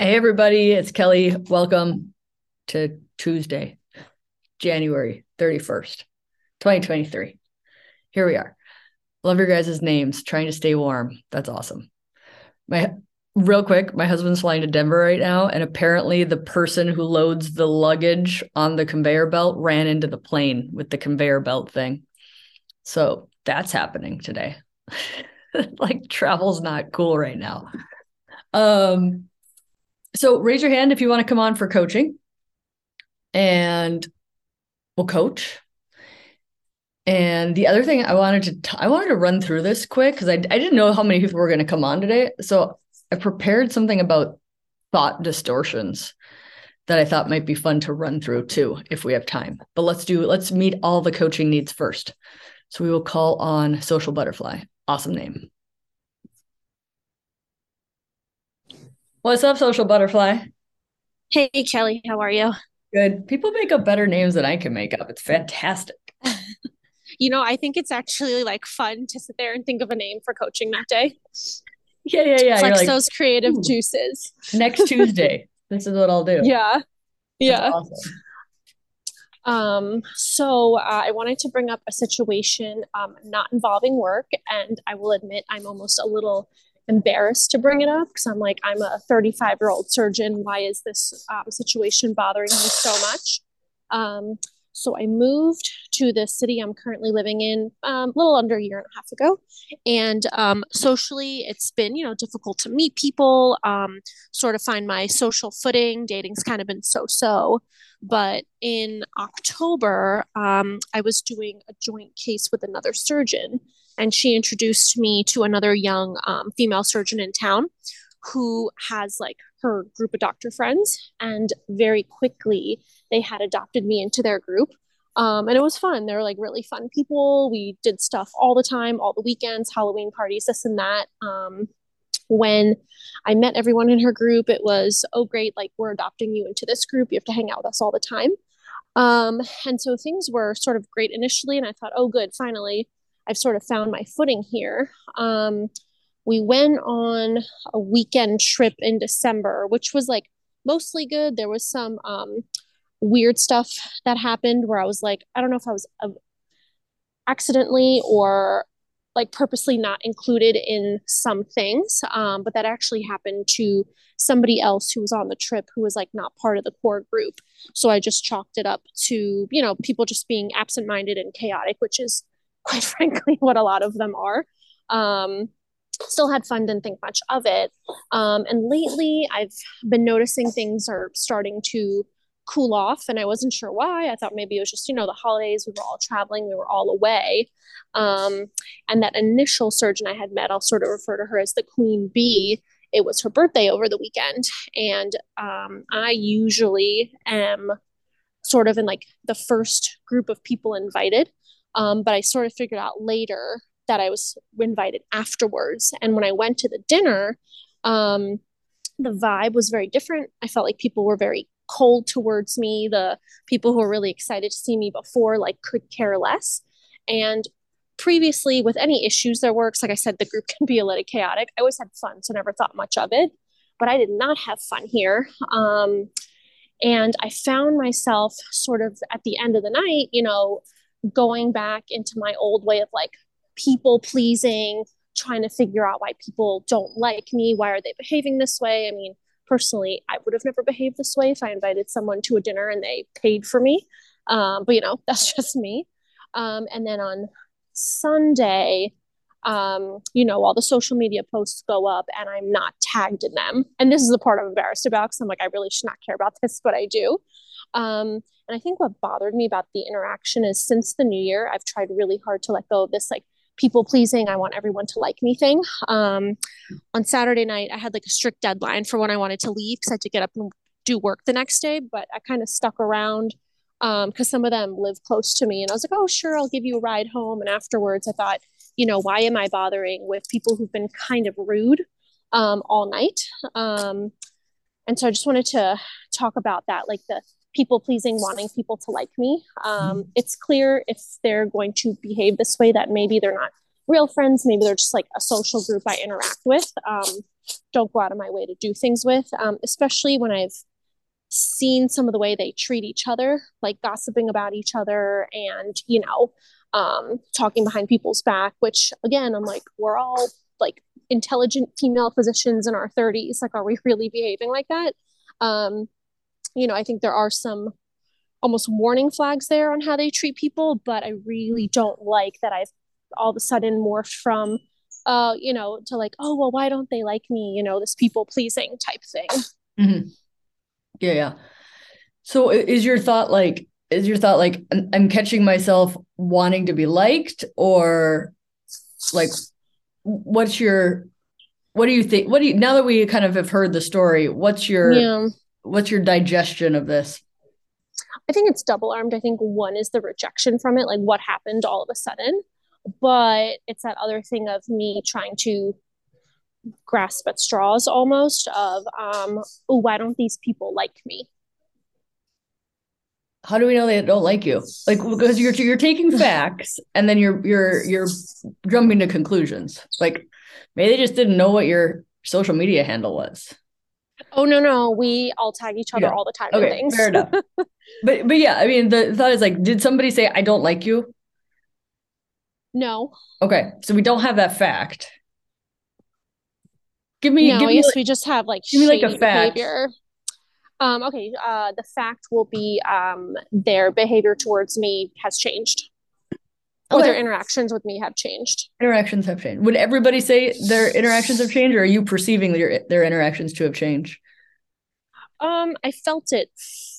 Hey, everybody, it's Kelly. Welcome to Tuesday, January 31st, 2023. Here we are. Love your guys' names, trying to stay warm. That's awesome. My real quick, my husband's flying to Denver right now, and apparently the person who loads the luggage on the conveyor belt ran into the plane with the conveyor belt thing. So that's happening today. like travel's not cool right now. Um so raise your hand if you want to come on for coaching. And we'll coach. And the other thing i wanted to t- I wanted to run through this quick because I, I didn't know how many people were going to come on today. So i prepared something about thought distortions that i thought might be fun to run through too if we have time. But let's do let's meet all the coaching needs first. So we will call on social butterfly. Awesome name What's up, social butterfly? Hey, Kelly, how are you? Good. People make up better names than I can make up. It's fantastic. you know, I think it's actually like fun to sit there and think of a name for coaching that day. Yeah, yeah, yeah. Flex like, those creative Ooh. juices. Next Tuesday, this is what I'll do. Yeah, yeah. Awesome. Um, so uh, I wanted to bring up a situation um, not involving work, and I will admit I'm almost a little embarrassed to bring it up because I'm like, I'm a 35 year old surgeon. Why is this um, situation bothering me so much? Um, so I moved to the city I'm currently living in um, a little under a year and a half ago. And um, socially, it's been, you know, difficult to meet people, um, sort of find my social footing. Dating's kind of been so so. But in October, um, I was doing a joint case with another surgeon and she introduced me to another young um, female surgeon in town who has like her group of doctor friends and very quickly they had adopted me into their group. Um, and it was fun. They were like really fun people. We did stuff all the time all the weekends halloween parties this and that. Um, when i met everyone in her group it was oh great like we're adopting you into this group. You have to hang out with us all the time. Um, and so things were sort of great initially and i thought oh good finally I've sort of found my footing here. Um, we went on a weekend trip in December, which was like mostly good. There was some um, weird stuff that happened where I was like, I don't know if I was uh, accidentally or like purposely not included in some things, um, but that actually happened to somebody else who was on the trip who was like not part of the core group. So I just chalked it up to, you know, people just being absent minded and chaotic, which is quite frankly, what a lot of them are. Um, still had fun, didn't think much of it. Um, and lately, I've been noticing things are starting to cool off, and I wasn't sure why. I thought maybe it was just, you know, the holidays, we were all traveling, we were all away. Um, and that initial surgeon I had met, I'll sort of refer to her as the Queen Bee. It was her birthday over the weekend. And um, I usually am sort of in like the first group of people invited. Um, but I sort of figured out later that I was invited afterwards. And when I went to the dinner, um, the vibe was very different. I felt like people were very cold towards me. The people who were really excited to see me before, like, could care less. And previously, with any issues there were, like I said, the group can be a little chaotic. I always had fun, so never thought much of it. But I did not have fun here. Um, and I found myself sort of at the end of the night, you know, going back into my old way of like people pleasing, trying to figure out why people don't like me. Why are they behaving this way? I mean, personally, I would have never behaved this way if I invited someone to a dinner and they paid for me. Um, but you know, that's just me. Um, and then on Sunday, um, you know, all the social media posts go up and I'm not tagged in them. And this is the part I'm embarrassed about because I'm like, I really should not care about this, but I do. Um, and I think what bothered me about the interaction is since the new year, I've tried really hard to let go of this like people pleasing, I want everyone to like me thing. Um, on Saturday night, I had like a strict deadline for when I wanted to leave because I had to get up and do work the next day, but I kind of stuck around because um, some of them live close to me. And I was like, oh, sure, I'll give you a ride home. And afterwards, I thought, you know, why am I bothering with people who've been kind of rude um, all night? Um, and so I just wanted to talk about that, like the people pleasing, wanting people to like me. Um, mm-hmm. it's clear if they're going to behave this way that maybe they're not real friends, maybe they're just like a social group I interact with. Um, don't go out of my way to do things with, um, especially when I've seen some of the way they treat each other, like gossiping about each other and, you know, um, talking behind people's back, which again, I'm like, we're all like intelligent female physicians in our 30s. Like, are we really behaving like that? Um, you know, I think there are some almost warning flags there on how they treat people, but I really don't like that I've all of a sudden morphed from uh, you know, to like, oh well, why don't they like me? You know, this people pleasing type thing. Mm-hmm. Yeah, yeah. So is your thought like is your thought like I'm catching myself wanting to be liked or like what's your what do you think what do you now that we kind of have heard the story what's your yeah. What's your digestion of this? I think it's double armed i think one is the rejection from it like what happened all of a sudden. But it's that other thing of me trying to grasp at straws almost of um oh why don't these people like me? How do we know they don't like you? Like because you're you're taking facts and then you're you're you're jumping to conclusions. Like maybe they just didn't know what your social media handle was oh no no we all tag each other yeah. all the time okay things. fair enough but but yeah i mean the thought is like did somebody say i don't like you no okay so we don't have that fact give me no, give me yes like, we just have like give me like a fact behavior. Um, okay, uh, the fact will be um, their behavior towards me has changed. Okay. Or their interactions with me have changed. Interactions have changed. Would everybody say their interactions have changed, or are you perceiving their their interactions to have changed? Um, I felt it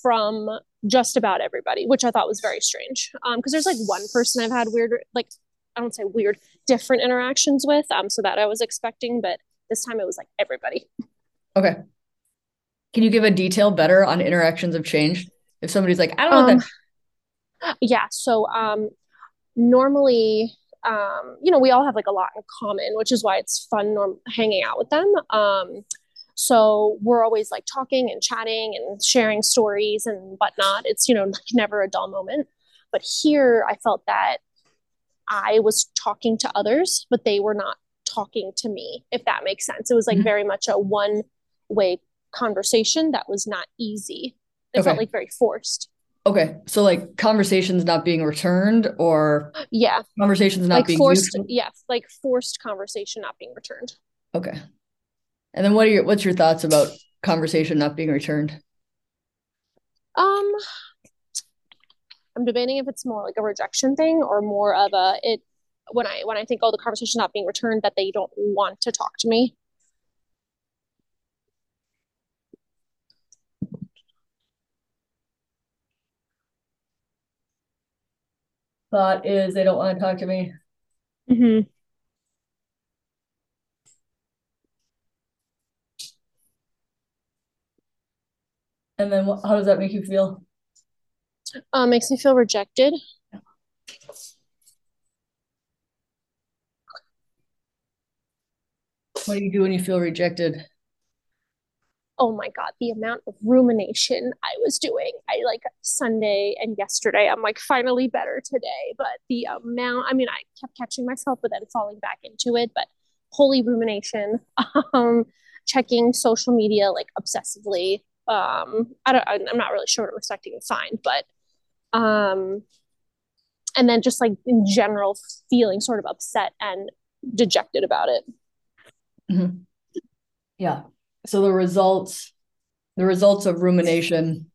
from just about everybody, which I thought was very strange. Um, because there's like one person I've had weird, like I don't say weird, different interactions with. Um, so that I was expecting, but this time it was like everybody. Okay. Can you give a detail better on interactions have changed? If somebody's like, I don't know. Um, that- yeah. So um, normally, um, you know, we all have like a lot in common, which is why it's fun norm- hanging out with them. Um, so we're always like talking and chatting and sharing stories and whatnot. It's, you know, like never a dull moment. But here I felt that I was talking to others, but they were not talking to me, if that makes sense. It was like mm-hmm. very much a one way conversation that was not easy. It okay. felt like very forced. Okay. So like conversations not being returned or yeah. Conversations not like being forced used? yeah, like forced conversation not being returned. Okay. And then what are your what's your thoughts about conversation not being returned? Um I'm debating if it's more like a rejection thing or more of a it when I when I think oh the conversation not being returned that they don't want to talk to me. Thought is they don't want to talk to me. Mm-hmm. And then how does that make you feel? Uh, makes me feel rejected. What do you do when you feel rejected? Oh my god the amount of rumination i was doing. I like sunday and yesterday i'm like finally better today but the amount i mean i kept catching myself but then falling back into it but holy rumination um checking social media like obsessively. Um i don't i'm not really sure what i'm expecting to find but um and then just like in general feeling sort of upset and dejected about it. Mm-hmm. yeah so the results the results of rumination.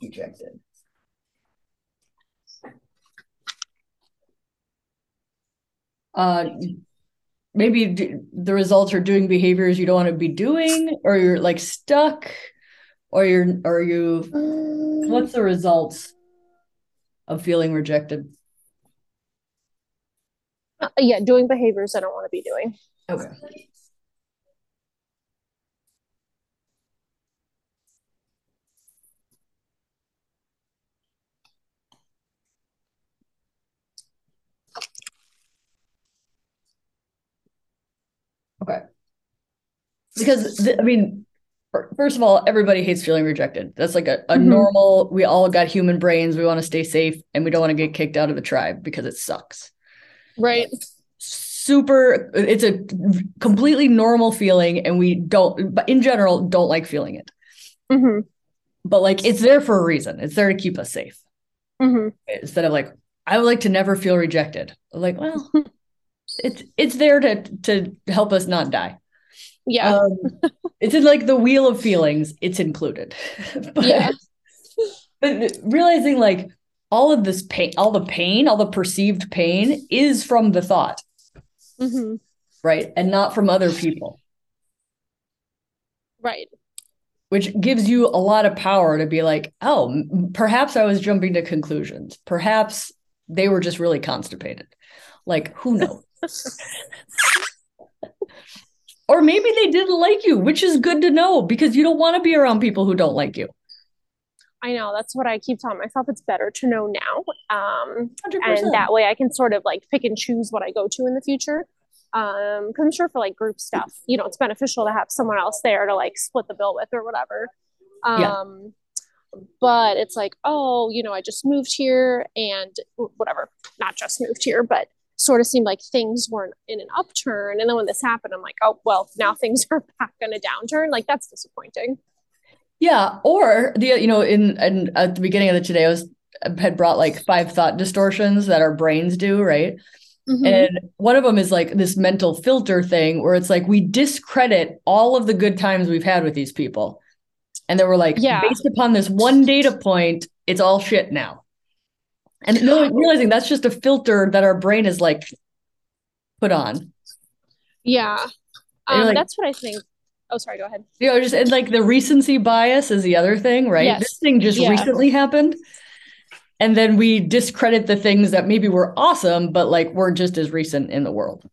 Ejected. Uh maybe the results are doing behaviors you don't want to be doing or you're like stuck or you're or you what's the results of feeling rejected uh, yeah, doing behaviors I don't want to be doing. Okay. Okay. Because th- I mean, first of all, everybody hates feeling rejected. That's like a, a mm-hmm. normal. We all got human brains. We want to stay safe, and we don't want to get kicked out of the tribe because it sucks. Right. super it's a completely normal feeling and we don't but in general don't like feeling it Mm-hmm. but like it's there for a reason it's there to keep us safe Mm-hmm. instead of like i would like to never feel rejected like well it's it's there to to help us not die Yeah. um, it's in like the wheel of feelings it's included but, Yeah. but realizing like all of this pain all the pain all the perceived pain is from the thought mm-hmm. right? And not from other people. Right. which gives you a lot of power to be like oh perhaps i was jumping to conclusions. Perhaps they were just really constipated. Like who knows? Or maybe they didn't like you which is good to know because you don't want to be around people who don't like you I know. That's what I keep telling myself. It's better to know now. Um, 100%. and that way I can sort of like pick and choose what I go to in the future. Um, because I'm sure for like group stuff, you know, it's beneficial to have someone else there to like split the bill with or whatever. Yeah. Um, but it's like, oh, you know, I just moved here and whatever, not just moved here, but sort of seemed like things weren't in an upturn. And then when this happened, I'm like, oh, well, now things are back in a downturn. Like that's disappointing. Yeah, or the you know in, in at the beginning of the today I was had brought like five thought distortions that our brains do, right? Mhm. And one of them is like this mental filter thing where it's like we discredit all of the good times we've had with these people. And then we're like, Yeah. based upon this one data point, it's all shit now. And no, realizing that's just a filter that our brain is like put on. yeah. Um, like- that's what I think. Oh, sorry, go ahead. You know, just and like the recency bias is the other thing, right? Yes. This thing just Yeah. recently happened. And then we discredit the things that maybe were awesome, but like weren't just as recent in the world.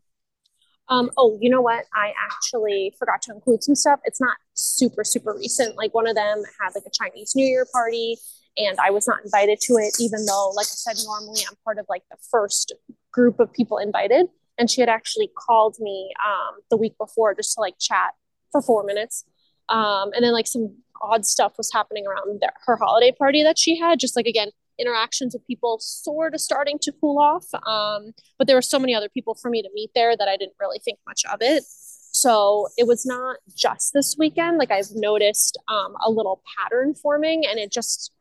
Um, oh, you know what? I actually forgot to include some stuff. It's not super, super recent. Like one of them had like a Chinese New Year party, and I was not invited to it, even though, like I said, normally I'm part of like the first group of people invited. And she had actually called me um, the week before just to like chat for four minutes. Um, and then like some odd stuff was happening around their, her holiday party that she had. Just like again, interactions with people sort of starting to cool off. Um, but there were so many other people for me to meet there that I didn't really think much of it. So it was not just this weekend. Like I've noticed um, a little pattern forming, and it just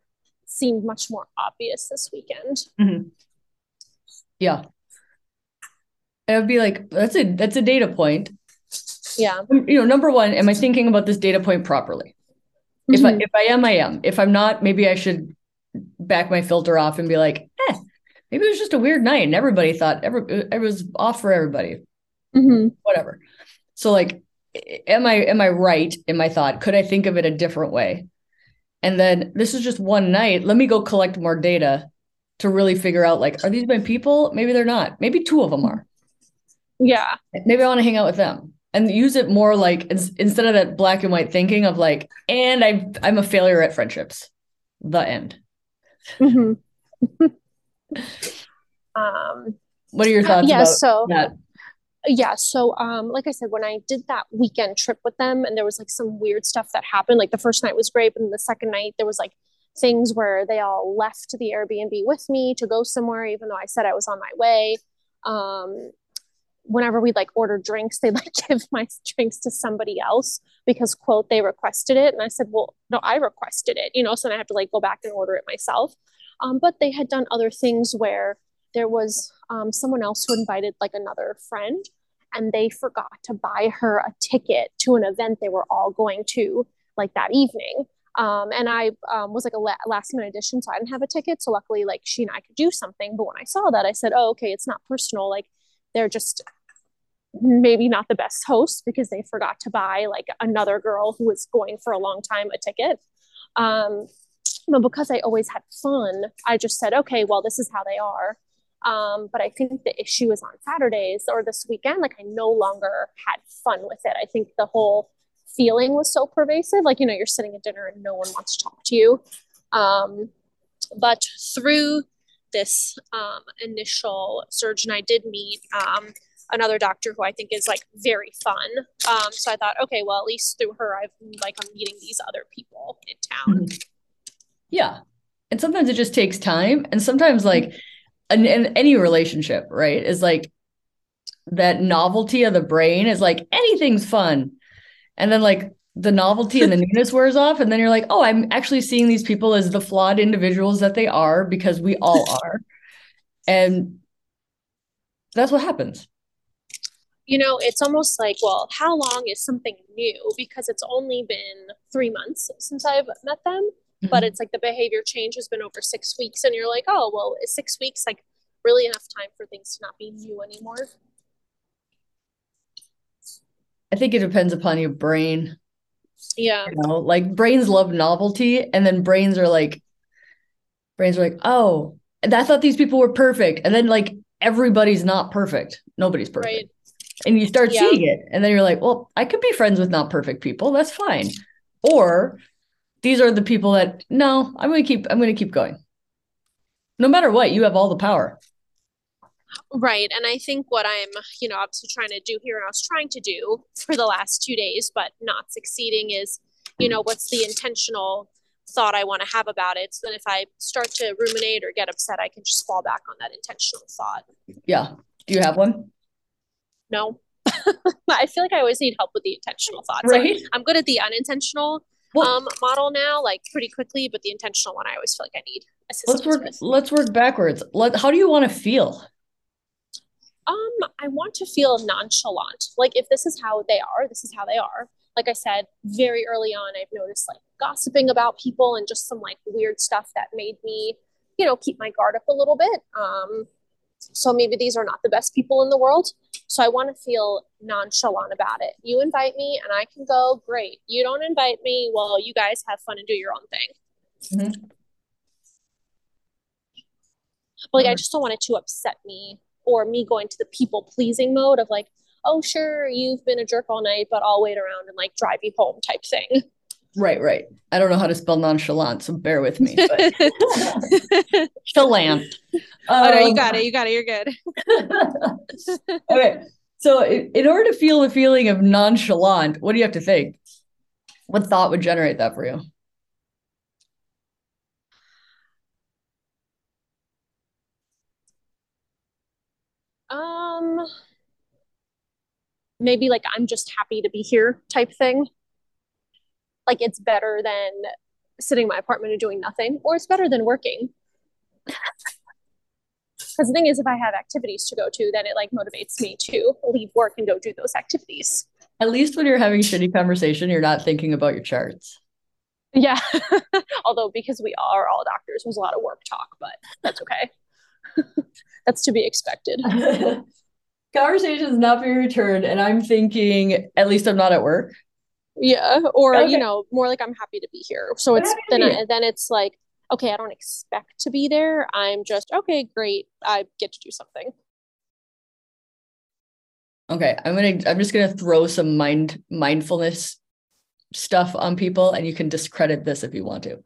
seemed much more obvious this weekend. Yeah. It would be like, that's a that's a data point. Yeah. You know, number one, am I thinking about this data point properly? If I Mhm. if I am, I am. If I'm not, maybe I should back my filter off and be like, eh, maybe it was just a weird night and everybody thought every it was off for everybody. Mhm. whatever. So like am I am I right in my thought? Could I think of it a different way? And then this is just one night. Let me go collect more data to really figure out like are these my people? Maybe they're not. Maybe two of them are. Yeah. Maybe I want to hang out with them and use it more like instead of that black and white thinking of like and I I'm a failure at friendships. The end. Mhm. um, What are your thoughts yeah. about So that? yeah so um like i said when i did that weekend trip with them and there was like some weird stuff that happened like the first night was great but then the second night there was like things where they all left the airbnb with me to go somewhere even though i said i was on my way um whenever we like order drinks they like give my drinks to somebody else because quote they requested it. And i said well no i requested it you know so then i have to like go back and order it myself. Um, but they had done other things where there was um, someone else who invited like another friend and they forgot to buy her a ticket to an event they were all going to like that evening. Um, and i um, was like a la- last minute addition so i didn't have a ticket. So luckily like she and i could do something. But when i saw that i said oh okay it's not personal. Like they're just maybe not the best hosts because they forgot to buy like another girl who was going for a long time a ticket um, but because i always had fun i just said okay well this is how they are um, but I think the issue is on Saturdays or this weekend. Like I no longer had fun with it. I think the whole feeling was so pervasive. Like, you know, you're sitting at dinner and no one wants to talk to you. Um, but through this um, initial surgeon, I did meet um, another doctor who I think is like very fun. Um, so I thought, okay, well, at least through her, I've like I'm meeting these other people in town. Yeah. And sometimes it just takes time. And sometimes like in any relationship, right? Is like that novelty of the brain is like anything's fun. And then like the novelty and the newness wears off. And then you're like, oh, I'm actually seeing these people as the flawed individuals that they are because we all are. And that's what happens. You know, it's almost like, well, how long is something new? Because it's only been three months since I've met them. Mm-hmm. But it's like the behavior change has been over six weeks. And you're like, oh, well, is six weeks like really enough time for things to not be new anymore? I think it depends upon your brain. Yeah. You know, like brains love novelty, and then brains are like, brains are like, oh, I thought these people were perfect. And then like everybody's not perfect. Nobody's perfect. Right. And you start yeah. seeing it. And then you're like, well, I could be friends with not perfect people. That's fine. Or these are the people that no, I'm gonna keep I'm gonna keep going. No matter what, you have all the power. Right. And I think what I'm, you know, obviously trying to do here and I was trying to do for the last two days, but not succeeding is, you know, what's the intentional thought I want to have about it. So then if I start to ruminate or get upset, I can just fall back on that intentional thought. Yeah. Do you have one? No. I feel like I always need help with the intentional thoughts. Right. Like, I'm good at the unintentional well, um, model now, like pretty quickly, but the intentional one, I always feel like I need assistance. Let's work. With. Let's work backwards. Let. How do you want to feel? Um, I want to feel nonchalant. Like if this is how they are, this is how they are. Like I said, very early on, I've noticed like gossiping about people and just some like weird stuff that made me, you know, keep my guard up a little bit. Um, so maybe these are not the best people in the world. So I want to feel nonchalant about it. You invite me and I can go, great. You don't invite me, well, you guys have fun and do your own thing. Mm-hmm. But like, I just don't want it to upset me or me going to the people pleasing mode of like, oh, sure, you've been a jerk all night, but I'll wait around and like drive you home type thing. Right, right. I don't know how to spell nonchalant, so bear with me. Chalant. oh no, you um, got it. You got it. You're good. okay. So, in order to feel the feeling of nonchalant, what do you have to think? What thought would generate that for you? Um, maybe like I'm just happy to be here type thing. Like it's better than sitting in my apartment and doing nothing, or it's better than working. Because the thing is, if I have activities to go to, then it like motivates me to leave work and go do those activities. At least when you're having shitty conversation, you're not thinking about your charts. Yeah. Although because we are all doctors, there's a lot of work talk, but that's okay. that's to be expected. Conversation is not being returned, and I'm thinking, at least I'm not at work. Yeah, or okay. you know, more like I'm happy to be here. So it's then I, then it's like, okay, I don't expect to be there. I'm just okay, great. I get to do something. Okay, I'm gonna. I'm just gonna throw some mind mindfulness stuff on people, and you can discredit this if you want to.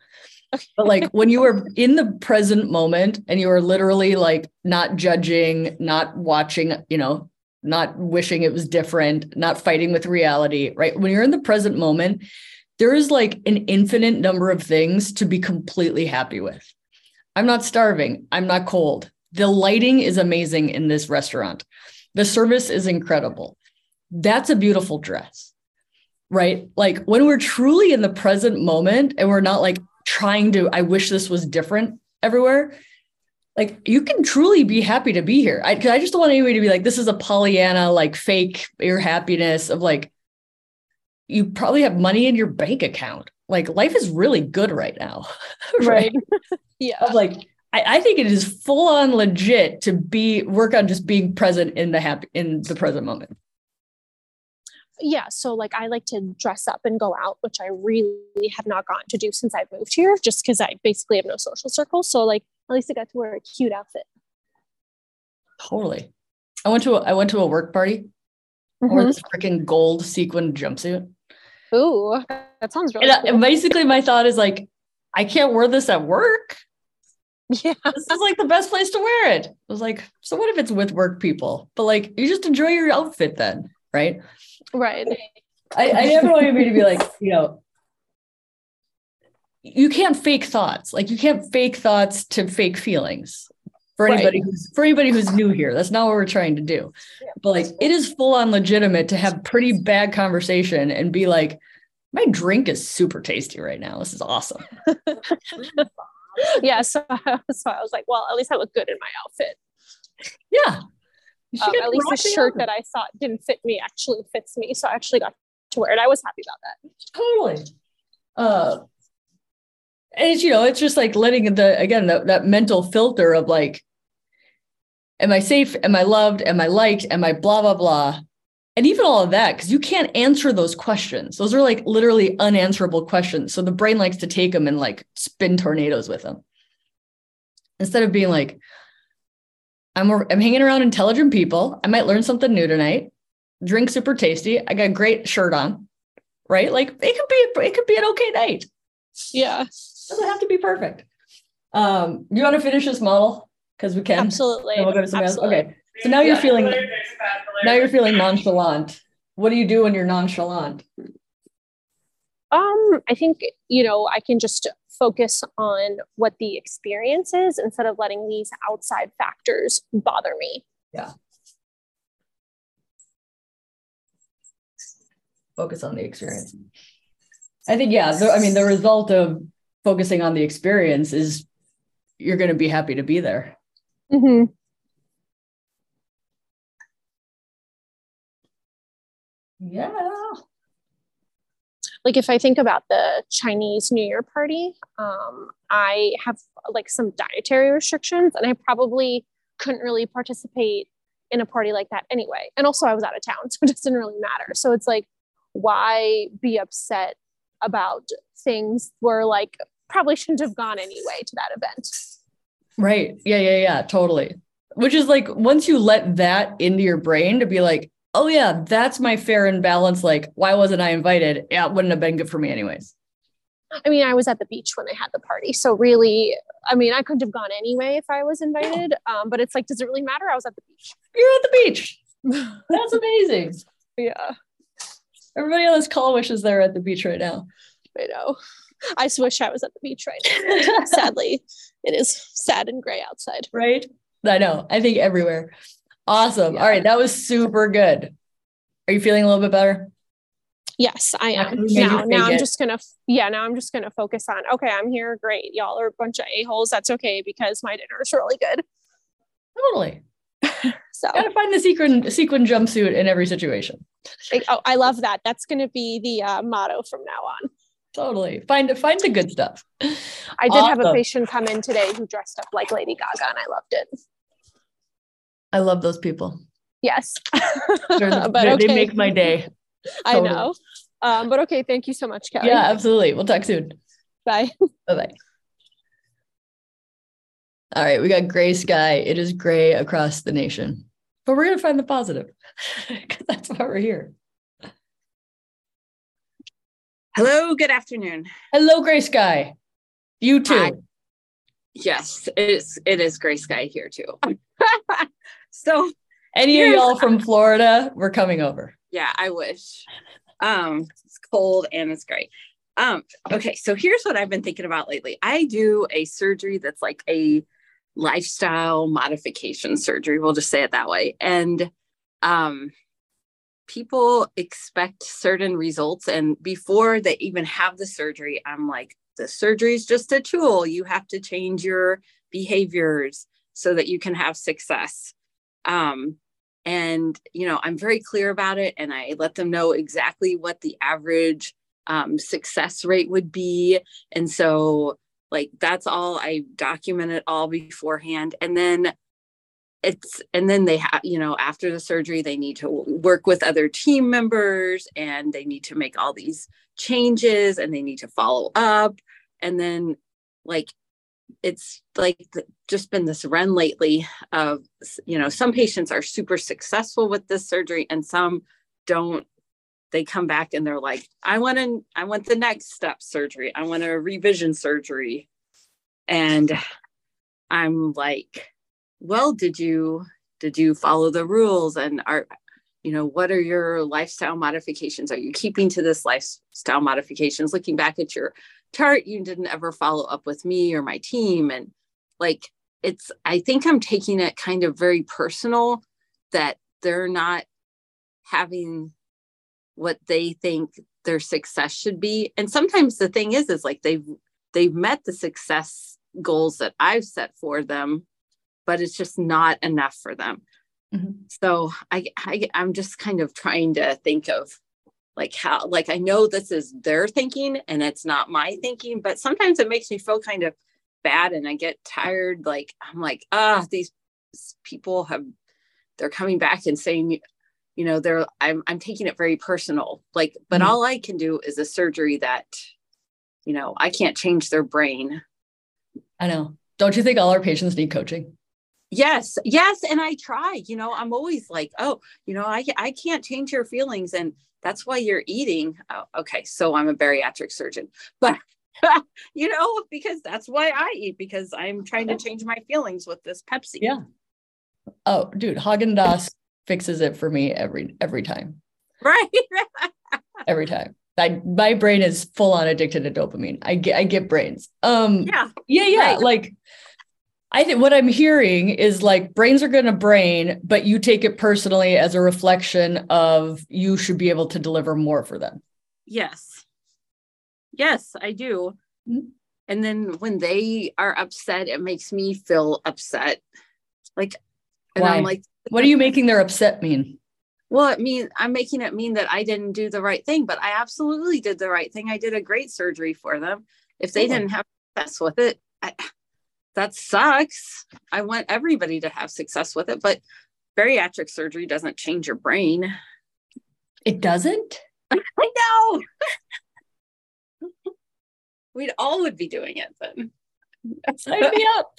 But like when you were in the present moment and you were literally like not judging, not watching, you know, not wishing it was different, not fighting with reality, right? When you're in the present moment, there is like an infinite number of things to be completely happy with. I'm not starving. I'm not cold. The lighting is amazing in this restaurant. The service is incredible. That's a beautiful dress, right? Like when we're truly in the present moment and we're not like, trying to, I wish this was different everywhere. Like you can truly be happy to be here. I, I just don't want anybody to be like, this is a Pollyanna, like fake your happiness of like, you probably have money in your bank account. Like life is really good right now. right. right? yeah. Of like, I, I think it is full on legit to be work on just being present in the happy in the present moment yeah, so like I like to dress up and go out, which I really have not gotten to do since I've moved here, just because I basically have no social circle. So like at least I got to wear a cute outfit. Totally. I went to a, I went to a work party. Mm-hmm. This freaking gold sequin jumpsuit. Ooh, that sounds really. And, cool. basically, my thought is like, I can't wear this at work. Yeah, this is like the best place to wear it. I was like, so what if it's with work people? But like, you just enjoy your outfit then, right? Right. I, I never want anybody to be like, you know, you can't fake thoughts. Like you can't fake thoughts to fake feelings. for anybody right. who's for anybody who's new here. That's not what we're trying to do. Yeah. But like it is full on legitimate to have pretty bad conversation and be like, my drink is super tasty right now. This is awesome. yeah. So, so I was like, well, at least I look good in my outfit. Yeah. Um, at least the shirt that I thought didn't fit me actually fits me. So I actually got to wear it. I was happy about that. Totally. Uh, and it's, you know, it's just like letting the, again, the, that mental filter of like, am I safe? Am I loved? Am I liked? Am I blah, blah, blah? And even all of that, because you can't answer those questions. Those are like literally unanswerable questions. So the brain likes to take them and like spin tornadoes with them. Instead of being like, I'm, I'm hanging around intelligent people. I might learn something new tonight. Drink super tasty. I got a great shirt on, right? Like it could be, it could be an okay night. Yeah. Doesn't have to be perfect. Um, you want to finish this model? Because we can. Absolutely. we'll go to something else. Okay. So now you're feeling now you're feeling nonchalant. What do you do when you're nonchalant? Um, I think you know I can just focus on what the experience is instead of letting these outside factors bother me. Yeah. Focus on the experience. I think yeah. The, I mean, the result of focusing on the experience is you're going to be happy to be there. Mm-hmm. Yeah. Like if I think about the Chinese New Year party, um, I have like some dietary restrictions, and I probably couldn't really participate in a party like that anyway. And also, I was out of town, so it doesn't really matter. So it's like, why be upset about things where like probably shouldn't have gone anyway to that event? Right. Yeah. Yeah. Yeah. Totally. Which is like once you let that into your brain to be like, oh yeah, that's my fair and balanced. Like, why wasn't I invited? Yeah, it wouldn't have been good for me anyways. I mean, I was at the beach when they had the party. So really, I mean, I couldn't have gone anyway if I was invited. Um, but it's like, does it really matter? I was at the beach. You're at the beach. That's amazing. yeah. Everybody on this call wishes they're at the beach right now. I know. I wish I was at the beach right now. Sadly, it is sad and gray outside. Right? I know. I think everywhere. Awesome. Yeah. All right. That was super good. Are you feeling a little bit better? Yes, I am. Now, now I'm just gonna, yeah, now I'm just gonna focus on, okay, I'm here. Great. Y'all are a bunch of a-holes. That's okay because my dinner is really good. Totally. so gotta find the sequin sequin jumpsuit in every situation. oh, I love that. That's gonna be the uh, motto from now on. Totally. Find find the good stuff. I did awesome. have a patient come in today who dressed up like Lady Gaga and I loved it. I love those people. Yes. but okay. They make my day. Totally. I know. Um, but okay, thank you so much, Kelly. Yeah, absolutely. We'll talk soon. Bye. Bye bye. All right, we got gray sky. It is gray across the nation, but we're gonna find the positive because that's why we're here. Hello, good afternoon. Hello, gray sky. You too. Hi. Yes, it is. It is gray sky here too. So, any of y'all from Florida, we're coming over. Yeah, I wish. Um, it's cold and it's great. Um, okay, so here's what I've been thinking about lately. I do a surgery that's like a lifestyle modification surgery. We'll just say it that way. And um, people expect certain results, and before they even have the surgery, I'm like, the surgery is just a tool. You have to change your behaviors so that you can have success. Um, and, you know, I'm very clear about it and I let them know exactly what the average um, success rate would be. And so, like, that's all I document it all beforehand. And then it's, and then they have, you know, after the surgery, they need to work with other team members and they need to make all these changes and they need to follow up. And then, like, it's like just been this run lately of you know some patients are super successful with this surgery and some don't. They come back and they're like i want to i want the next step surgery. I want a revision surgery. And i'm like well did you did you follow the rules and are you know what are your lifestyle modifications? Are you keeping to this lifestyle modifications? Looking back at your chart you didn't ever follow up with me or my team. And like it's i think i'm taking it kind of very personal that they're not having what they think their success should be. And sometimes the thing is is like they've they've met the success goals that i've set for them but it's just not enough for them. Mm-hmm. so I, I i'm just kind of trying to think of like how like i know this is their thinking and it's not my thinking but sometimes it makes me feel kind of bad and i get tired like i'm like ah these people have they're coming back and saying you know they're i'm, I'm taking it very personal like but mm-hmm. all i can do is a surgery that you know i can't change their brain. I know. Don't you think all our patients need coaching? Yes yes and i try you know i'm always like oh you know i, I can't change your feelings and that's why you're eating oh, okay so i'm a bariatric surgeon but you know because that's why i eat because i'm trying to change my feelings with this pepsi yeah oh dude Häagen-Dazs fixes it for me every every time. Right. every time. I, my brain is full on addicted to dopamine. I get I get brains. Um yeah. Yeah, yeah. Right. Like I think what I'm hearing is like brains are gonna brain, but you take it personally as a reflection of you should be able to deliver more for them. Yes. Yes, I do. Mm-hmm. And then when they are upset, it makes me feel upset. Like, and Why? I'm like, what are you making their upset mean? Well, it means I'm making it mean that I didn't do the right thing, but I absolutely did the right thing. I did a great surgery for them. If they oh. didn't have success with it, I, that sucks. I want everybody to have success with it, but bariatric surgery doesn't change your brain. It doesn't? I know. We'd all would be doing it then. Sign me up.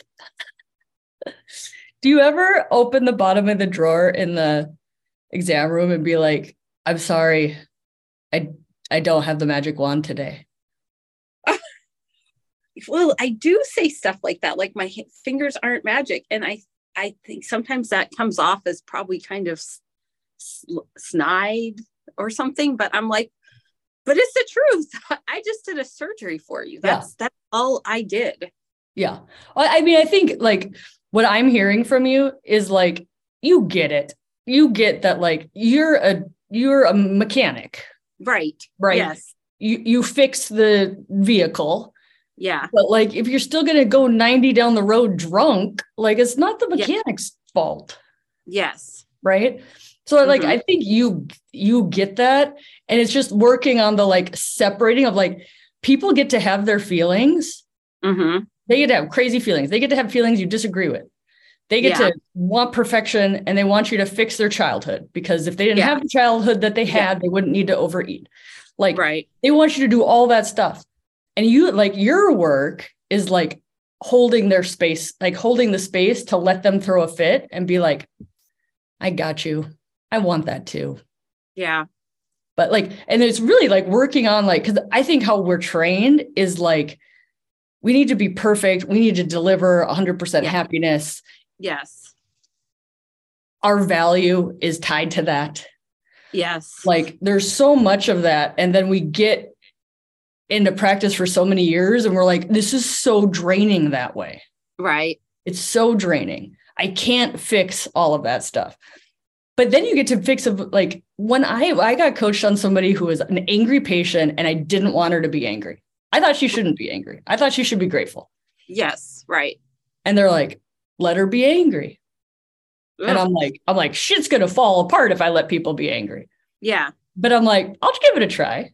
Do you ever open the bottom of the drawer in the exam room and be like, "I'm sorry, I I don't have the magic wand today." Well, I do say stuff like that, like my fingers aren't magic, and I I think sometimes that comes off as probably kind of snide or something, but I'm like, but it's the truth. I just did a surgery for you. That's yeah. that's all I did. Yeah. I mean, I think like what I'm hearing from you is like you get it. You get that like you're a you're a mechanic. Right. Right. Yes. You you fix the vehicle. Yeah. But like if you're still gonna go 90 down the road drunk, like it's not the mechanic's fault. Yes. Right. So like mm-hmm. I think you you get that. And it's just working on the like separating of like people get to have their feelings. Mm-hmm. They get to have crazy feelings. They get to have feelings you disagree with. They get yeah. to want perfection and they want you to fix their childhood because if they didn't yeah. have the childhood that they had, yeah. they wouldn't need to overeat. Like right. they want you to do all that stuff. And you like your work is like holding their space, like holding the space to let them throw a fit and be like, I got you. I want that too. Yeah. But like, and it's really like working on like, because I think how we're trained is like, we need to be perfect. We need to deliver 100% yeah. happiness. Yes. Our value is tied to that. Yes. Like there's so much of that. And then we get into practice for so many years and we're like, this is so draining that way. Right. It's so draining. I can't fix all of that stuff. But then you get to fix of like when I I got coached on somebody who was an angry patient and I didn't want her to be angry. I thought she shouldn't be angry. I thought she should be grateful. Yes, right. And they're like, let her be angry. Ugh. And I'm like, I'm like, shit's gonna fall apart if I let people be angry. Yeah. But I'm like, I'll give it a try.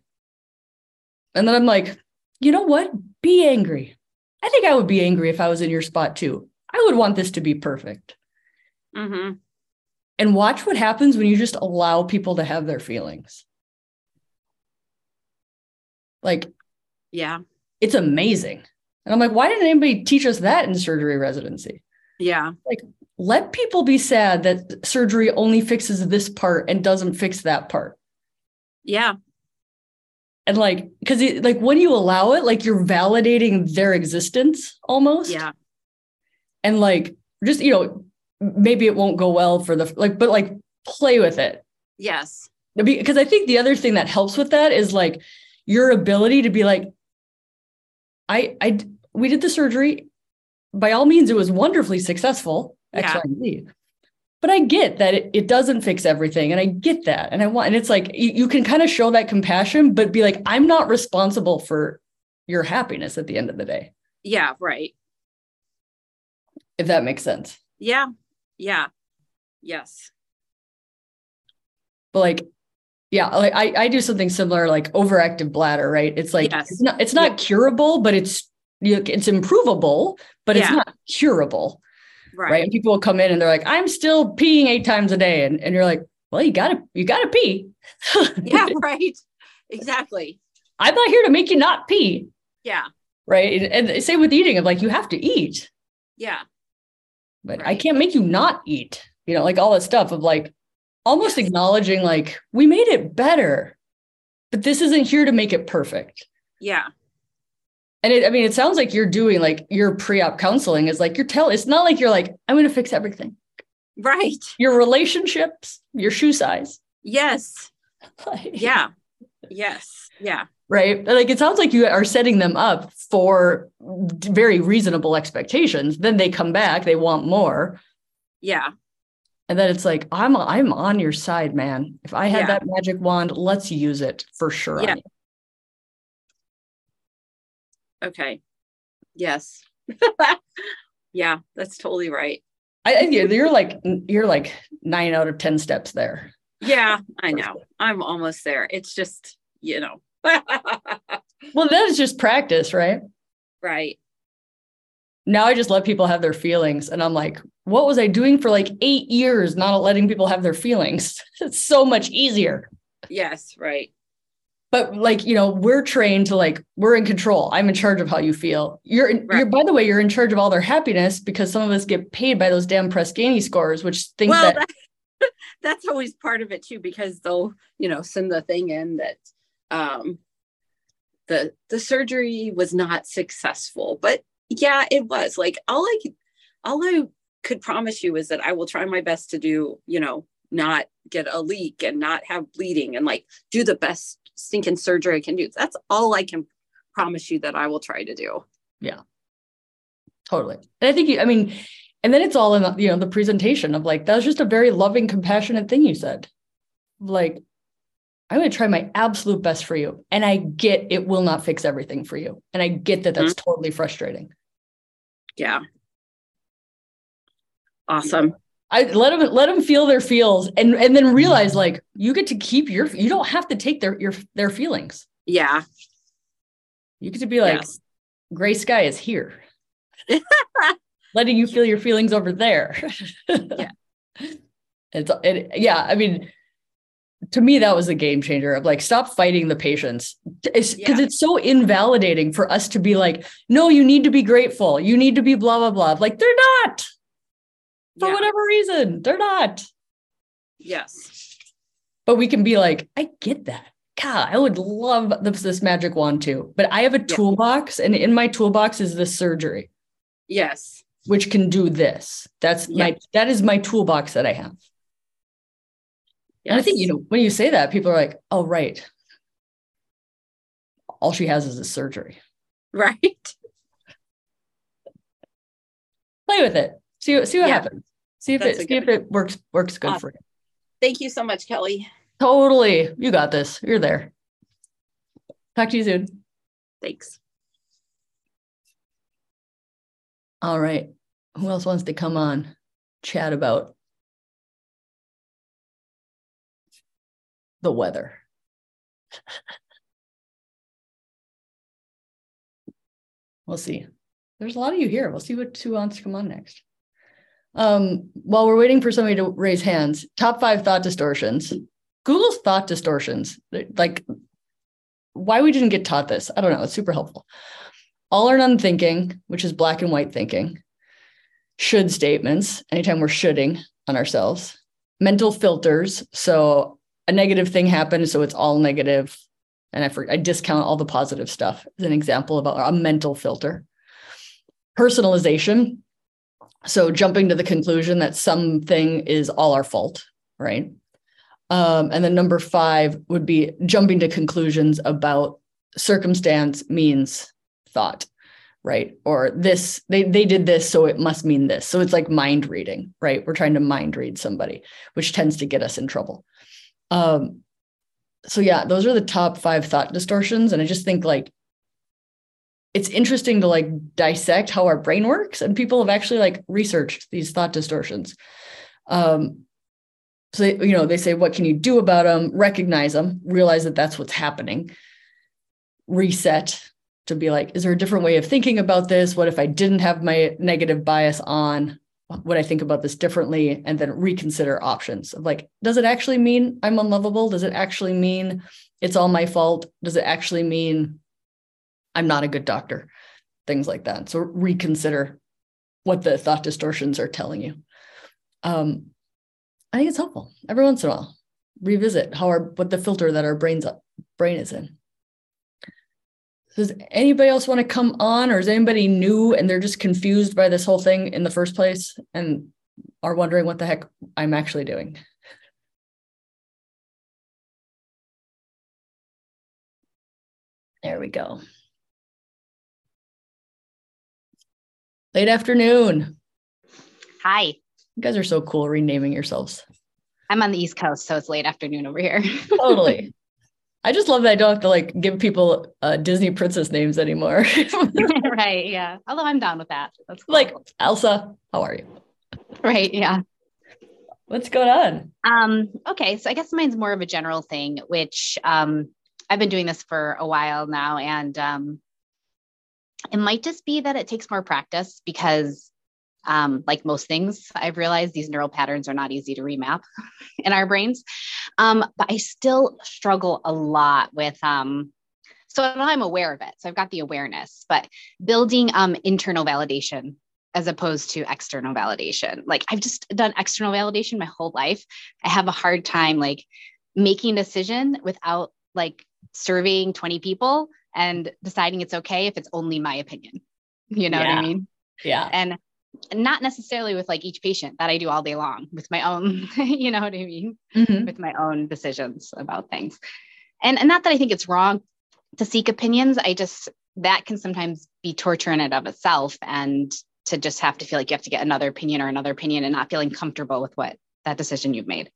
And then I'm like, you know what? Be angry. I think I would be angry if I was in your spot too. I would want this to be perfect. Mm-hmm. And watch what happens when you just allow people to have their feelings. Like yeah. It's amazing. And I'm like, why didn't anybody teach us that in surgery residency? Yeah. Like, let people be sad that surgery only fixes this part and doesn't fix that part. Yeah. And like, because like when you allow it, like you're validating their existence almost. Yeah. And like, just, you know, maybe it won't go well for the, like, but like play with it. Yes. Because I think the other thing that helps with that is like your ability to be like, I I we did the surgery, by all means, it was wonderfully successful, Yeah. Y, and Z. But I get that it, it doesn't fix everything. And I get that. And I want, and it's like you, you can kind of show that compassion, but be like, I'm not responsible for your happiness at the end of the day, Yeah, right. if that makes sense. Yeah. Yeah. Yes. But like, yeah, like I, I do something similar, like overactive bladder, right? It's like Yes. it's not it's not Yeah. curable, but it's it's improvable, but it's not curable. Right. right? And people will come in and they're like, I'm still peeing eight times a day. And, and you're like, well, you gotta, you gotta pee. Yeah, right. Exactly. I'm not here to make you not pee. Yeah. Right. And, and same with eating of like, you have to eat, Yeah. but I can't make you not eat, you know, like all that stuff of like almost Yes. acknowledging like, we made it better, but this isn't here to make it perfect. Yeah. And it, I mean, it sounds like you're doing like your pre-op counseling is like you're telling, it's not like you're like, I'm going to fix everything. Right. Your relationships, your shoe size. Yes. Like- Yeah. Yes. Yeah. right? Like it sounds like you are setting them up for very reasonable expectations. Then they come back, they want more, Yeah. and then it's like I'm I'm on your side, man. If I had Yeah. that magic wand, let's use it for sure. Yeah. You. Okay. Yes. yeah, that's totally right. I, I you're like you're like nine out of ten steps there. Yeah, I know. I'm almost there. It's just, you know. Well, that is just practice, right? right. Now I just let people have their feelings, and I'm like, what was I doing for like eight years, not letting people have their feelings? It's so much easier. Yes, right. But like you know we're trained to like we're in control i'm in charge of how you feel you're in, Right. you're by the way you're in charge of all their happiness because some of us get paid by those damn Press Ganey scores which think well, that that, that's always part of it too, because they'll, you know, send the thing in that um the the surgery was not successful. But yeah, it was. Like all I could all I could promise you is that I will try my best to do, you know, not get a leak and not have bleeding and like do the best stinking surgery I can do. That's all I can promise you that I will try to do. Yeah. Totally and i think you i mean and then it's all in the, you know the presentation of like that was just a very loving compassionate thing you said like i'm going to try my absolute best for you and i get it will not fix everything for you and i get that that's mm-hmm. totally frustrating Yeah. Awesome. I let them let them feel their feels and and then mm-hmm. realize like you get to keep your you don't have to take their your their feelings. Yeah. You get to be like yes. gray sky is here. Letting you feel your feelings over there. Yeah. It's it, yeah, I mean to me that was a game changer of like stop fighting the patients. It's because Yeah. it's so invalidating for us to be like no you need to be grateful. You need to be blah blah blah. Like they're not. For Yeah. whatever reason, they're not. Yes. but we can be like, I get that. God, I would love this, this magic wand too. But I have a toolbox, and in my toolbox is this surgery, Yes. which can do this. That's my that is my toolbox that I have. And I think you know when you say that, people are like, "Oh, right." All she has is a surgery. Right. Play with it. See what see what Yeah. happens. See if That's it see if it works works good Awesome. for you. Thank you so much, Kelly. Totally, you got this. You're there. Talk to you soon. Thanks. All right. Who else wants to come on? Chat about the weather. we'll see. There's a lot of you here. We'll see what who wants to come on next. Um, while we're waiting for somebody to raise hands, top five thought distortions. Google's thought distortions. Like, why we didn't get taught this? I don't know. It's super helpful. All or none thinking, which is black and white thinking. Should statements, anytime we're shoulding on ourselves. Mental filters. So a negative thing happened, so it's all negative, and I for, I discount all the positive stuff as an example of a, a mental filter. Personalization. So jumping to the conclusion that something is all our fault, right? Um, and then number five would be jumping to conclusions about circumstance means thought, right? Or this, they they did this, so it must mean this. So it's like mind reading, right? We're trying to mind read somebody, which tends to get us in trouble. Um, so yeah, those are the top five thought distortions. And I just think like it's interesting to like dissect how our brain works. And people have actually like researched these thought distortions. Um, so they, you know, they say, what can you do about them? Recognize them, realize that that's what's happening, reset to be like, is there a different way of thinking about this? What if I didn't have my negative bias on? Would I think about this differently? And then reconsider options of like, does it actually mean I'm unlovable? Does it actually mean it's all my fault? Does it actually mean I'm not a good doctor? Things like that. So reconsider what the thought distortions are telling you. Um, I think it's helpful every once in a while. Revisit how our what the filter that our brains brain is in. Does anybody else want to come on, or is anybody new and they're just confused by this whole thing in the first place and are wondering what the heck I'm actually doing? There we go. Late afternoon. Hi. You guys are so cool renaming yourselves. I'm on the East Coast, so it's late afternoon over here. totally. I just love that I don't have to like give people uh, Disney princess names anymore. right. Yeah. Although I'm down with that. That's cool. like Elsa. How are you? Right. Yeah. What's going on? Um, okay. So I guess mine's more of a general thing, which um, I've been doing this for a while now. And um, it might just be that it takes more practice because um, like most things, I've realized these neural patterns are not easy to remap in our brains. Um, but I still struggle a lot with. Um, so I'm aware of it. So I've got the awareness, but building um, internal validation as opposed to external validation. Like I've just done external validation my whole life. I have a hard time like making a decision without like surveying 20 people and deciding it's okay if it's only my opinion. You know yeah. what I mean? Yeah. And not necessarily with like each patient that I do all day long with my own, you know what I mean? Mm-hmm. With my own decisions about things. And, and not that I think it's wrong to seek opinions. I just, that can sometimes be torture in and of itself. And to just have to feel like you have to get another opinion or another opinion and not feeling comfortable with what that decision you've made.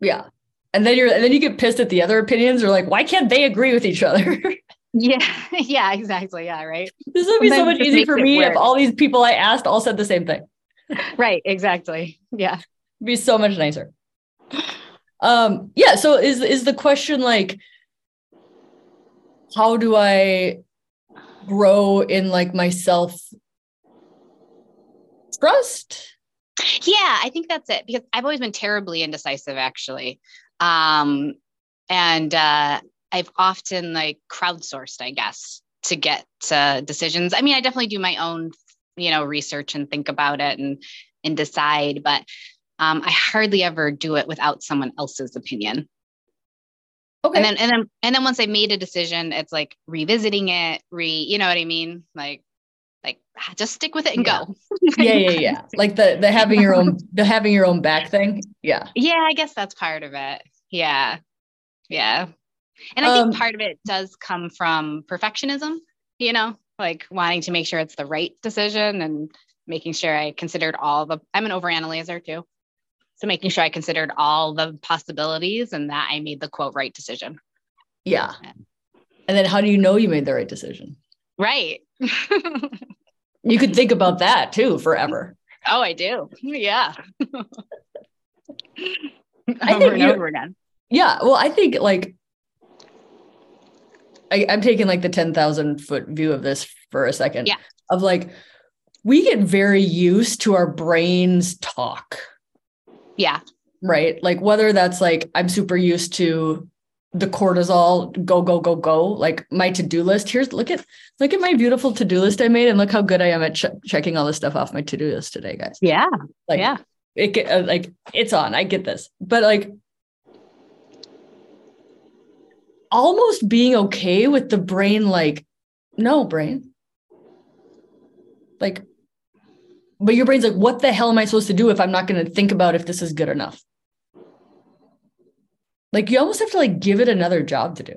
Yeah. And then you're, and then you get pissed at the other opinions or like, why can't they agree with each other? Yeah, yeah, exactly. Yeah, right. This would be so much easier for me if all these people I asked all said the same thing. right, exactly. Yeah. It'd be so much nicer. Um, yeah, so is is the question like how do I grow in like myself trust? Yeah, I think that's it because I've always been terribly indecisive actually. Um and uh I've often like crowdsourced, I guess, to get uh, decisions. I mean, I definitely do my own, you know, research and think about it and and decide, but um, I hardly ever do it without someone else's opinion. Okay. And then and then and then once I made a decision, it's like revisiting it, re, you know what I mean? Like like just stick with it and yeah. go. yeah, yeah, yeah. Like the the having your own the having your own back thing. Yeah. Yeah, I guess that's part of it. Yeah. Yeah. And I think um, part of it does come from perfectionism, you know, like wanting to make sure it's the right decision and making sure I considered all the, I'm an overanalyzer too. So making sure I considered all the possibilities and that I made the quote right decision. Yeah. And then how do you know you made the right decision? Right. you could think about that too forever. Oh, I do. Yeah. I over and over again. Yeah. Well, I think like I, I'm taking like the 10,000 foot view of this for a second. Yeah. Of like, we get very used to our brains talk. Yeah. Right. Like, whether that's like, I'm super used to the cortisol go go go go like my to-do list here's look at look at my beautiful to-do list i made and look how good i am at ch- checking all this stuff off my to-do list today guys yeah like yeah it uh, like it's on i get this but like almost being okay with the brain like no brain like but your brain's like what the hell am i supposed to do if i'm not going to think about if this is good enough like you almost have to like give it another job to do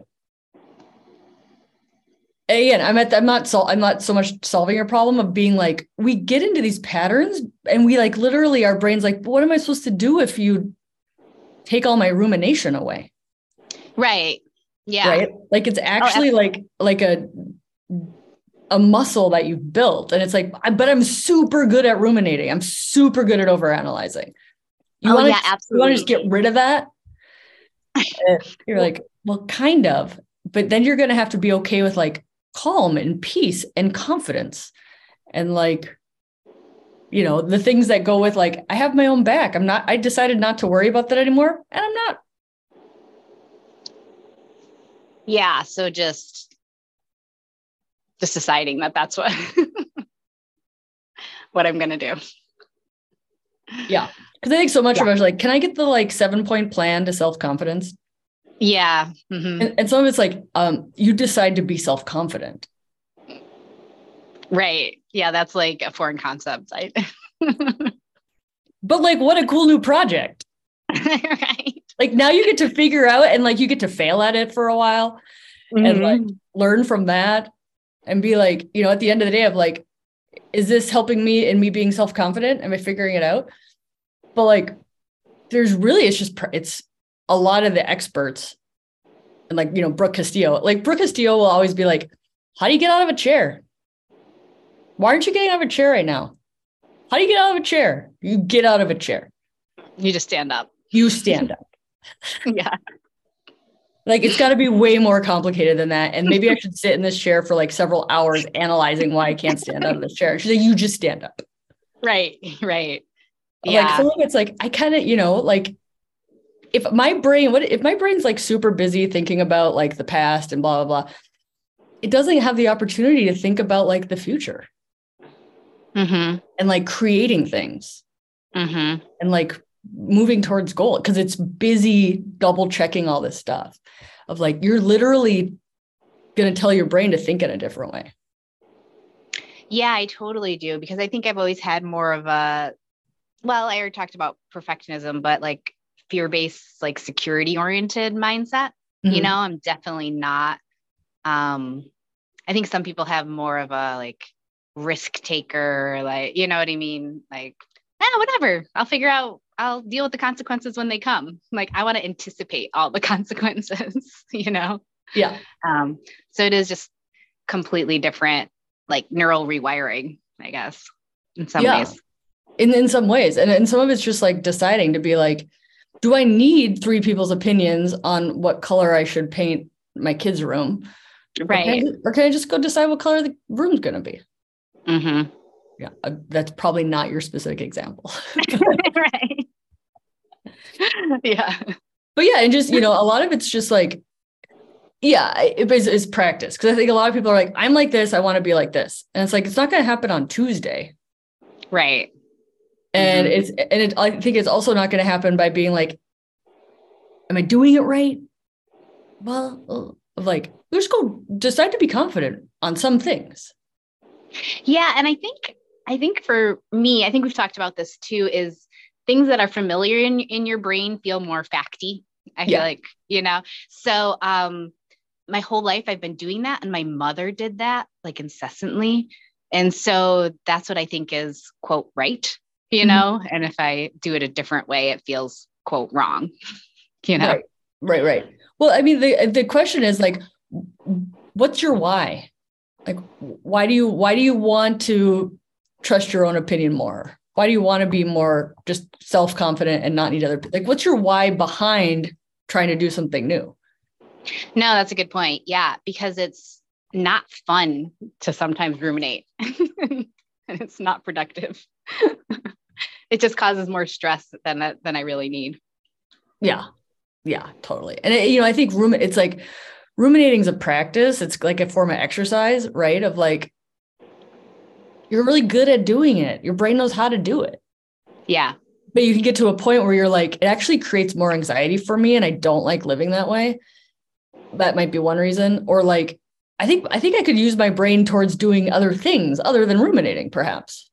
again, I'm at, I'm not, sol- I'm not so much solving your problem of being like, we get into these patterns and we like literally our brain's like, what am I supposed to do if you take all my rumination away? Right. Yeah. Right. Like it's oh, actually oh, like, like a, a muscle that you've built. And it's like, but I'm super good at ruminating. I'm super good at overanalyzing. You oh, wanna, yeah, absolutely. You want to just get rid of that? Eh, you're like, well, kind of. But then you're going to have to be okay with like calm and peace and confidence and like, you know, the things that go with like, I have my own back. I'm not, I decided not to worry about that anymore. And I'm not. Yeah. So just, just deciding that that's what, what I'm going to do. Yeah. Cause I think so much yeah. of is like, can I get the like seven point plan to self confidence? Yeah. Mm-hmm. And, and some of it's like, um, you decide to be self confident. Right. Yeah. That's like a foreign concept. I... but like, what a cool new project. Right. Like now you get to figure out and like you get to fail at it for a while mm-hmm. and like learn from that and be like, you know, at the end of the day of like, is this helping me in me being self confident? Am I figuring it out? But like, there's really, it's just, it's a lot of the experts and like, you know, Brooke Castillo, like Brooke Castillo will always be like, how do you get out of a chair? Why aren't you getting out of a chair right now? How do you get out of a chair? You get out of a chair. You just stand up. You stand up. yeah. Like it's got to be way more complicated than that. And maybe I should sit in this chair for like several hours analyzing why I can't stand out of this chair. She's like, you just stand up. Right. Right. Yeah. Like it's like I kind of, you know, like if my brain, what if my brain's like super busy thinking about like the past and blah blah blah, it doesn't have the opportunity to think about like the future. Mm-hmm. And like creating things. Mm-hmm. And like moving towards goal because it's busy double checking all this stuff of like you're literally going to tell your brain to think in a different way. Yeah, I totally do because I think I've always had more of a well, I already talked about perfectionism, but like fear-based, like security-oriented mindset. Mm-hmm. You know, I'm definitely not um I think some people have more of a like risk taker, like, you know what I mean? Like, ah, whatever. I'll figure out I'll deal with the consequences when they come. Like I want to anticipate all the consequences, you know? Yeah. Um, so it is just completely different, like neural rewiring, I guess, in some yeah. ways. In in some ways. And in some of it's just like deciding to be like, do I need three people's opinions on what color I should paint my kids' room? Right. Or can I, or can I just go decide what color the room's gonna be? Mm-hmm. Yeah, uh, that's probably not your specific example. right yeah. But yeah, and just, you know, a lot of it's just like, yeah, it is, it's practice. Cause I think a lot of people are like, I'm like this, I want to be like this. And it's like, it's not going to happen on Tuesday. Right. And mm-hmm. it's, and it, I think it's also not going to happen by being like, am I doing it right? Well, like, just go decide to be confident on some things. Yeah. And I think, I think for me, I think we've talked about this too, is things that are familiar in, in your brain feel more facty. I yeah. feel like, you know, so um, my whole life I've been doing that. And my mother did that like incessantly. And so that's what I think is quote right, you mm-hmm. know, and if I do it a different way, it feels quote wrong, you know? Right, right, right. Well, I mean, the, the question is like, what's your why? Like, why do you, why do you want to trust your own opinion more? Why do you want to be more just self-confident and not need other like what's your why behind trying to do something new? No that's a good point. Yeah because it's not fun to sometimes ruminate. And it's not productive. It just causes more stress than than i really need. Yeah. Yeah totally. And it, you know i think room it's like ruminating is a practice. It's like a form of exercise right? Of like you're really good at doing it. Your brain knows how to do it. Yeah. But you can get to a point where you're like, it actually creates more anxiety for me. And I don't like living that way. That might be one reason. Or like, I think I think I could use my brain towards doing other things other than ruminating, perhaps.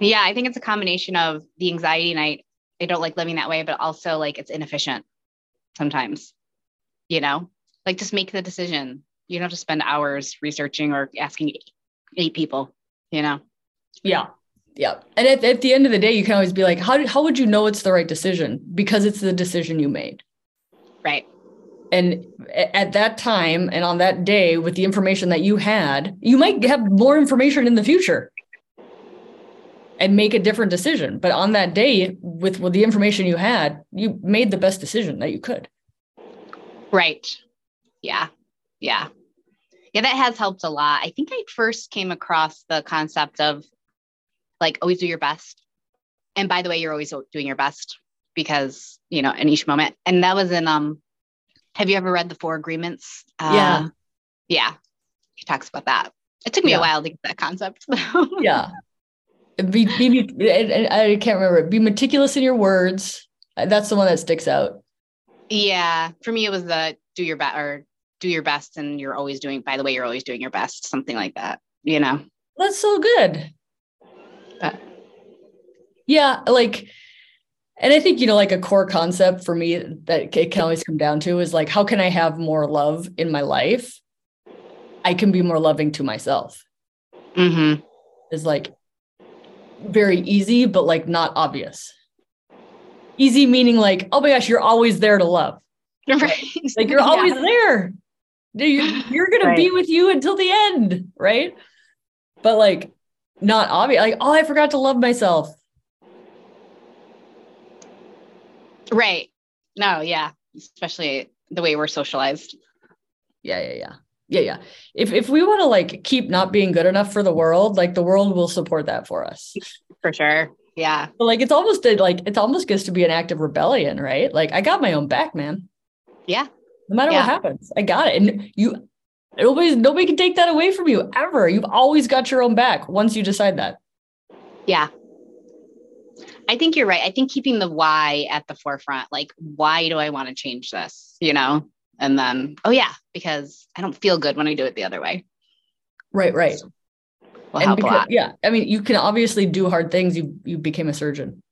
Yeah, I think it's a combination of the anxiety and I I don't like living that way, but also like it's inefficient sometimes. You know, like just make the decision, You don't have to spend hours researching or asking eight people, you know? Yeah. Yeah. And at, at the end of the day, you can always be like, how, how would you know it's the right decision? Because it's the decision you made. Right. And at that time and on that day, with the information that you had, you might have more information in the future and make a different decision. But on that day, with, with the information you had, you made the best decision that you could. Right. Yeah. Yeah. Yeah, that has helped a lot. I think I first came across the concept of like always do your best. And by the way, you're always doing your best because, you know, in each moment. And that was in um have you ever read the four agreements? Uh, yeah. Yeah. He talks about that. It took me yeah. a while to get that concept. yeah. Be, be, I can't remember. Be meticulous in your words. That's the one that sticks out. Yeah. For me, it was the do your best or do your best and you're always doing, by the way, you're always doing your best, something like that, you know? That's so good. But. Yeah. Like, and I think, you know, like a core concept for me that it can always come down to is like, how can I have more love in my life? I can be more loving to myself. Mm-hmm. Is like very easy, but like not obvious. Easy meaning like, oh my gosh, you're always there to love. Right. Like you're always yeah. there. You're going right. be with you until the end. Right. But like, not obvious. Like, oh, I forgot to love myself. Right. No, yeah. Especially the way we're socialized. Yeah, yeah, yeah. Yeah, yeah. If if we want to like keep not being good enough for the world, like the world will support that for us. For sure. Yeah. But like it's almost a, like it's almost gets to be an act of rebellion, right? Like I got my own back, man. Yeah. No matter yeah. what happens, I got it. And you nobody nobody can take that away from you ever. You've always got your own back once you decide that. Yeah. I think you're right. I think keeping the why at the forefront, like, why do I want to change this? You know? And then, oh, yeah, because I don't feel good when I do it the other way. Right, right. So will help because, a lot. Yeah. I mean, you can obviously do hard things. You you became a surgeon.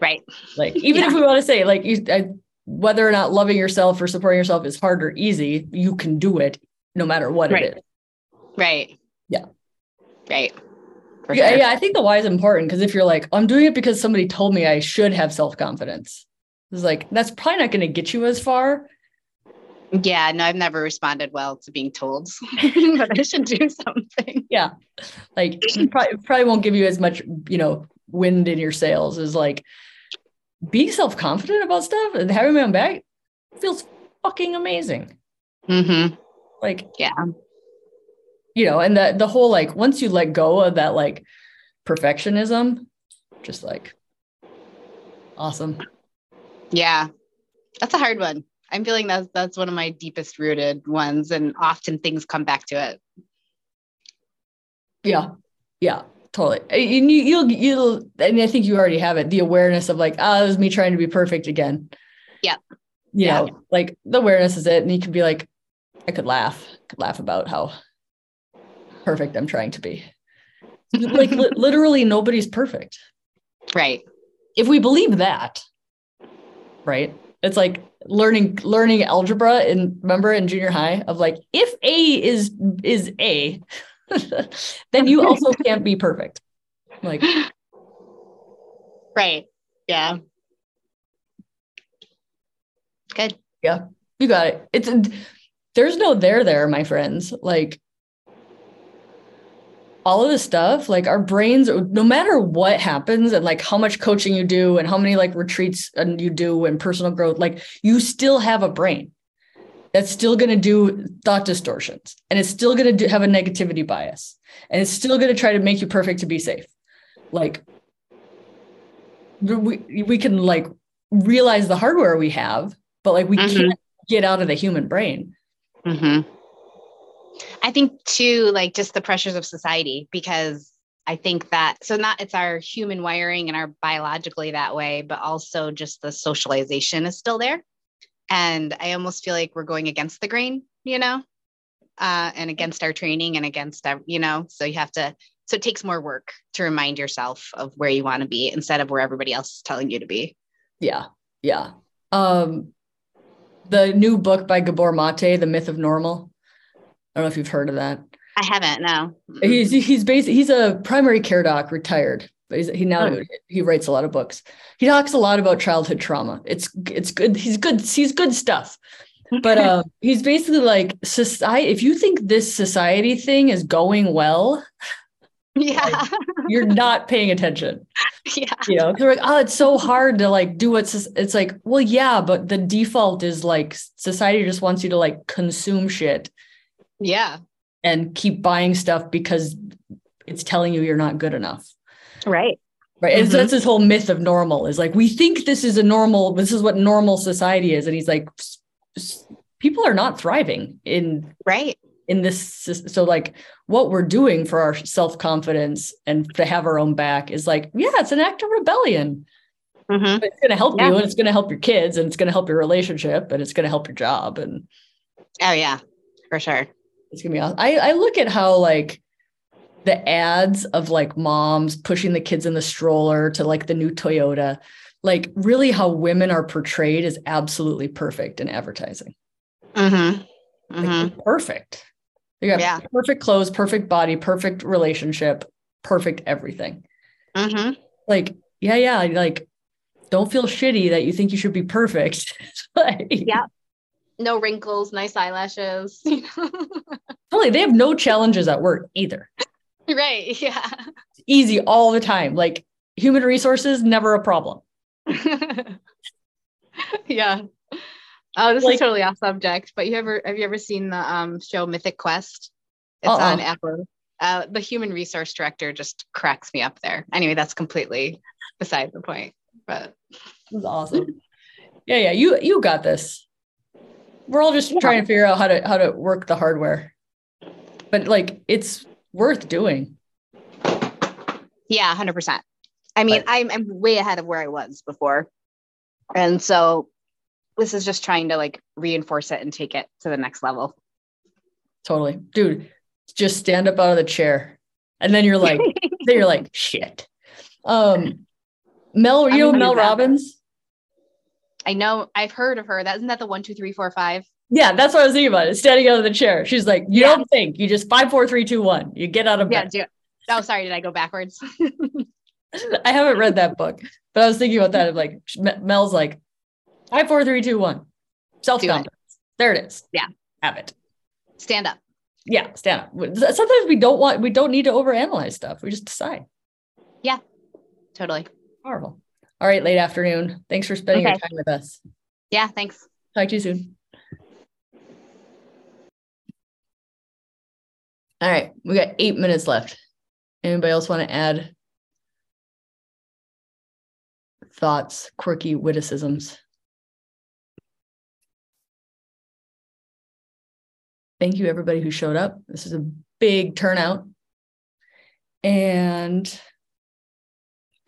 Right. Like, even yeah. if we want to say, like, you, I, whether or not loving yourself or supporting yourself is hard or easy, you can do it no matter what right. it is. Right. Yeah. Right yeah, sure. yeah. I think the why is important because if you're like, I'm doing it because somebody told me I should have self confidence, it's like that's probably not going to get you as far. Yeah, no, I've never responded well to being told that I should do something. Yeah, like probably, probably won't give you as much, you know, wind in your sails as like being self confident about stuff and having my own back feels fucking amazing. Mm-hmm. Like, yeah, you know, and the the whole like once you let go of that like perfectionism, just like awesome. Yeah. That's a hard one. I'm feeling that's that's one of my deepest rooted ones and often things come back to it. Yeah. Yeah. Totally. And you, you'll, you'll, and I think you already have it. The awareness of like, oh, it was me trying to be perfect again. Yeah. You yeah. know, like the awareness is it. And you can be like, I could laugh, could laugh about how perfect I'm trying to be. like li- literally nobody's perfect. Right. If we believe that, right? It's like learning learning algebra in remember in junior high of like if A is is A, then you also can't be perfect. Like Right. Yeah. Good. Yeah. You got it. It's there's no there there, my friends. Like all of this stuff, like our brains, no matter what happens and like how much coaching you do and how many like retreats and you do and personal growth, like you still have a brain that's still going to do thought distortions and it's still going to have a negativity bias and it's still going to try to make you perfect to be safe. Like we, we can like realize the hardware we have, but like we mm-hmm. can't get out of the human brain. Mm-hmm. I think too, like just the pressures of society, because I think that so not it's our human wiring and our biologically that way, but also just the socialization is still there. And I almost feel like we're going against the grain, you know, uh, and against our training and against our, you know, so you have to, so it takes more work to remind yourself of where you want to be instead of where everybody else is telling you to be. Yeah. Yeah. Um, the new book by Gabor Mate, The Myth of Normal I don't know if you've heard of that. I haven't. No. He's he's basically he's a primary care doc, retired. But he's, he now oh. he writes a lot of books. He talks a lot about childhood trauma. It's it's good. He's good. He's good stuff. But uh, he's basically like society. If you think this society thing is going well, yeah, you're not paying attention. Yeah, you know, they're like, oh, it's so hard to like do what's. It's like, well, yeah, but the default is like society just wants you to like consume shit. Yeah, and keep buying stuff because it's telling you you're not good enough. Right. Right. Mm-hmm. And so that's this whole myth of normal is like, we think this is a normal, this is what normal society is. And he's like, people are not thriving in right in this so like what we're doing for our self-confidence and to have our own back is like yeah it's an act of rebellion mm-hmm. it's going to help yeah. you and it's going to help your kids and it's going to help your relationship and it's going to help your job and oh yeah for sure it's gonna be awesome. I, I look at how like the ads of like moms pushing the kids in the stroller to like the new Toyota, like really how women are portrayed is absolutely perfect in advertising. Mm-hmm. Mm-hmm. Like, perfect. You got yeah. perfect clothes, perfect body, perfect relationship, perfect everything. Mm-hmm. Like, yeah, yeah. Like, don't feel shitty that you think you should be perfect. like, yeah no wrinkles, nice eyelashes. Totally, they have no challenges at work either. Right. Yeah. easy all the time. Like human resources, never a problem. yeah. Oh, this like, is totally off subject, but you ever have you ever seen the um show Mythic Quest? It's uh-uh. on Apple. Uh, the human resource director just cracks me up there. Anyway, that's completely beside the point. But this is awesome. yeah, yeah, you you got this we're all just yeah. trying to figure out how to how to work the hardware but like it's worth doing yeah 100% i mean I'm, I'm way ahead of where i was before and so this is just trying to like reinforce it and take it to the next level totally dude just stand up out of the chair and then you're like then you're like shit um mel you know mel robbins I know I've heard of her. That isn't that the one, two, three, four, five. Yeah, that's what I was thinking about. It's standing out of the chair. She's like, you yeah. don't think, you just five, four, three, two, one. You get out of bed. Yeah, Oh, sorry, did I go backwards? I haven't read that book, but I was thinking about that. Of like Mel's like five, four, three, two, one. Self confidence. There it is. Yeah, have it. Stand up. Yeah, stand up. Sometimes we don't want, we don't need to overanalyze stuff. We just decide. Yeah, totally. Powerful. All right, late afternoon. Thanks for spending okay. your time with us. Yeah, thanks. Talk to you soon. All right, we got eight minutes left. Anybody else want to add thoughts, quirky witticisms? Thank you, everybody who showed up. This is a big turnout. And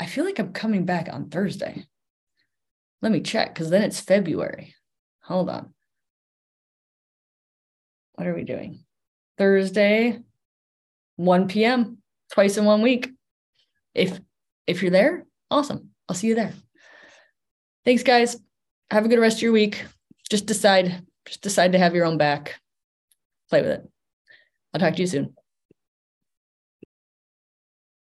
I feel like I'm coming back on Thursday. Let me check because then it's February. Hold on. What are we doing? Thursday, 1 p.m., twice in one week. If if you're there, awesome. I'll see you there. Thanks, guys. Have a good rest of your week. Just decide, just decide to have your own back. Play with it. I'll talk to you soon.